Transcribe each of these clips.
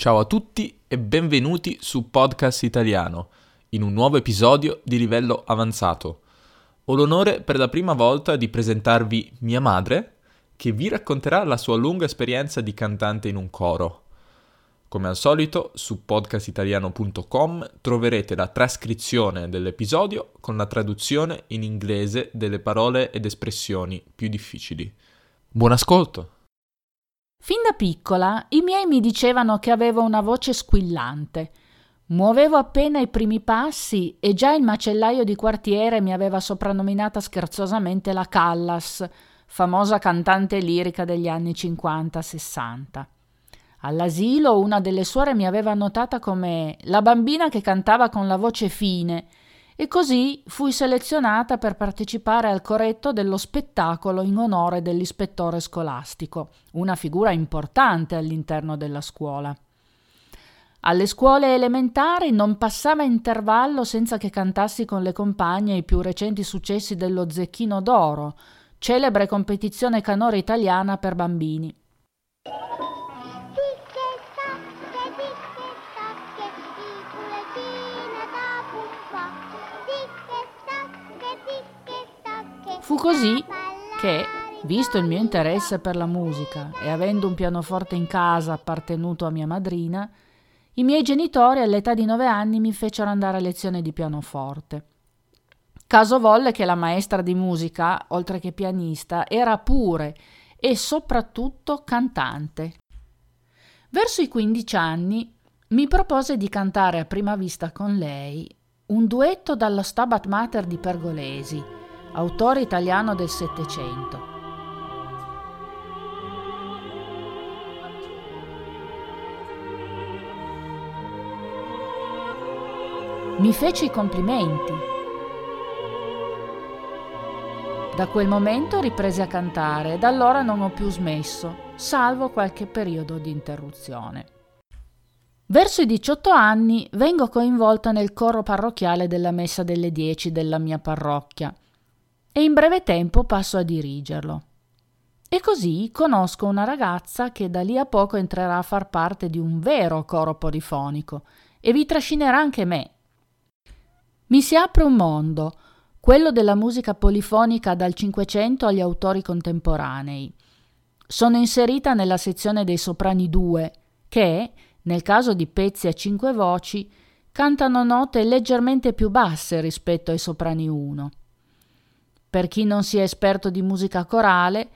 Ciao a tutti e benvenuti su Podcast Italiano, in un nuovo episodio di livello avanzato. Ho l'onore per la prima volta di presentarvi mia madre, che vi racconterà la sua lunga esperienza di cantante in un coro. Come al solito, su podcastitaliano.com troverete la trascrizione dell'episodio con la traduzione in inglese delle parole ed espressioni più difficili. Buon ascolto! Fin da piccola i miei mi dicevano che avevo una voce squillante. Muovevo appena i primi passi e già il macellaio di quartiere mi aveva soprannominata scherzosamente la Callas, famosa cantante lirica degli anni 50-60. All'asilo una delle suore mi aveva notata come la bambina che cantava con la voce fine e così fui selezionata per partecipare al corretto dello spettacolo in onore dell'ispettore scolastico, una figura importante all'interno della scuola. Alle scuole elementari non passava intervallo senza che cantassi con le compagne i più recenti successi dello Zecchino d'Oro, celebre competizione canora italiana per bambini. Così che, visto il mio interesse per la musica e avendo un pianoforte in casa appartenuto a mia madrina, i miei genitori all'età di nove anni mi fecero andare a lezione di pianoforte. Caso volle che la maestra di musica, oltre che pianista, era pure e soprattutto cantante. Verso i quindici anni mi propose di cantare a prima vista con lei un duetto dallo Stabat Mater di Pergolesi, autore italiano del Settecento. Mi fece i complimenti. Da quel momento riprese a cantare e da allora non ho più smesso, salvo qualche periodo di interruzione. Verso i 18 anni vengo coinvolta nel coro parrocchiale della Messa delle Dieci della mia parrocchia e in breve tempo passo a dirigerlo. E così conosco una ragazza che da lì a poco entrerà a far parte di un vero coro polifonico e vi trascinerà anche me. Mi si apre un mondo, quello della musica polifonica dal Cinquecento agli autori contemporanei. Sono inserita nella sezione dei soprani 2 che, nel caso di pezzi a cinque voci, cantano note leggermente più basse rispetto ai soprani 1. Per chi non sia esperto di musica corale,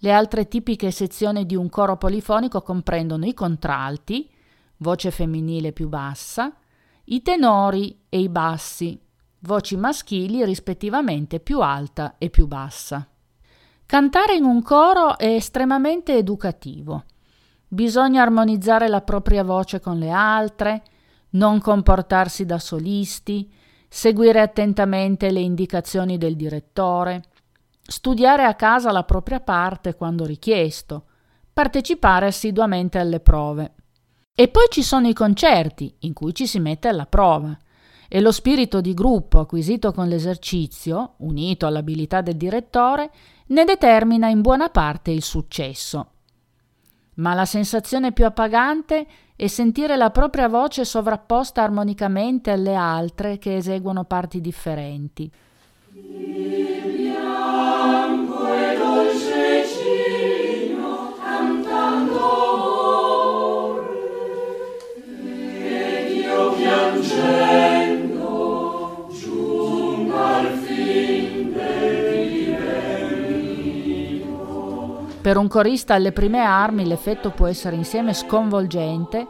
le altre tipiche sezioni di un coro polifonico comprendono i contralti, voce femminile più bassa, i tenori e i bassi, voci maschili rispettivamente più alta e più bassa. Cantare in un coro è estremamente educativo. Bisogna armonizzare la propria voce con le altre, non comportarsi da solisti, seguire attentamente le indicazioni del direttore, studiare a casa la propria parte quando richiesto, partecipare assiduamente alle prove. E poi ci sono i concerti, in cui ci si mette alla prova, e lo spirito di gruppo acquisito con l'esercizio, unito all'abilità del direttore, ne determina in buona parte il successo. Ma la sensazione più appagante è e sentire la propria voce sovrapposta armonicamente alle altre che eseguono parti differenti. Per un corista alle prime armi l'effetto può essere insieme sconvolgente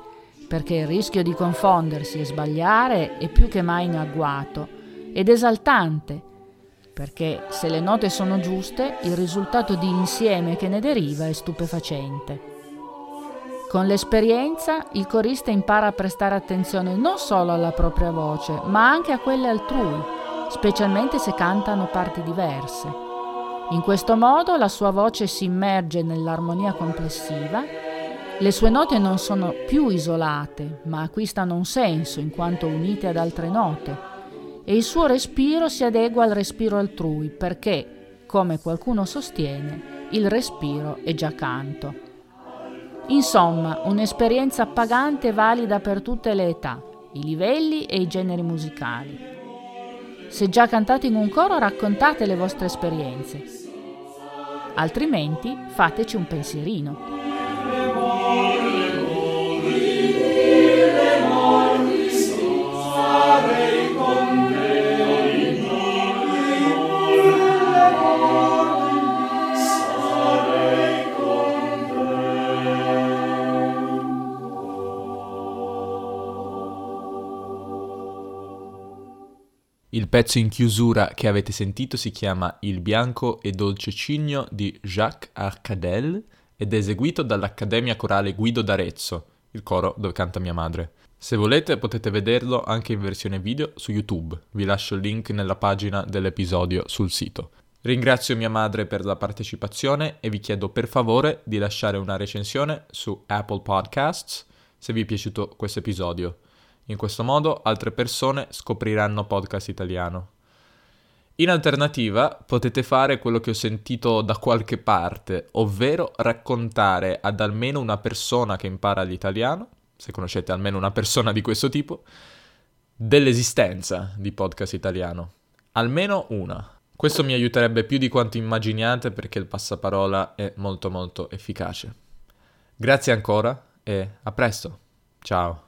perché il rischio di confondersi e sbagliare è più che mai in agguato ed esaltante perché se le note sono giuste il risultato di insieme che ne deriva è stupefacente. Con l'esperienza il corista impara a prestare attenzione non solo alla propria voce, ma anche a quelle altrui, specialmente se cantano parti diverse. In questo modo la sua voce si immerge nell'armonia complessiva, le sue note non sono più isolate, ma acquistano un senso in quanto unite ad altre note, e il suo respiro si adegua al respiro altrui perché, come qualcuno sostiene, il respiro è già canto. Insomma, un'esperienza appagante valida per tutte le età, i livelli e i generi musicali. Se già cantate in un coro raccontate le vostre esperienze, altrimenti fateci un pensierino. Il pezzo in chiusura che avete sentito si chiama Il bianco e dolce cigno di Jacques Arcadel ed è eseguito dall'Accademia Corale Guido d'Arezzo, il coro dove canta mia madre. Se volete potete vederlo anche in versione video su YouTube, vi lascio il link nella pagina dell'episodio sul sito. Ringrazio mia madre per la partecipazione e vi chiedo per favore di lasciare una recensione su Apple Podcasts se vi è piaciuto questo episodio. In questo modo altre persone scopriranno podcast italiano. In alternativa potete fare quello che ho sentito da qualche parte, ovvero raccontare ad almeno una persona che impara l'italiano, se conoscete almeno una persona di questo tipo, dell'esistenza di podcast italiano. Almeno una. Questo mi aiuterebbe più di quanto immaginiate perché il passaparola è molto molto efficace. Grazie ancora e a presto. Ciao.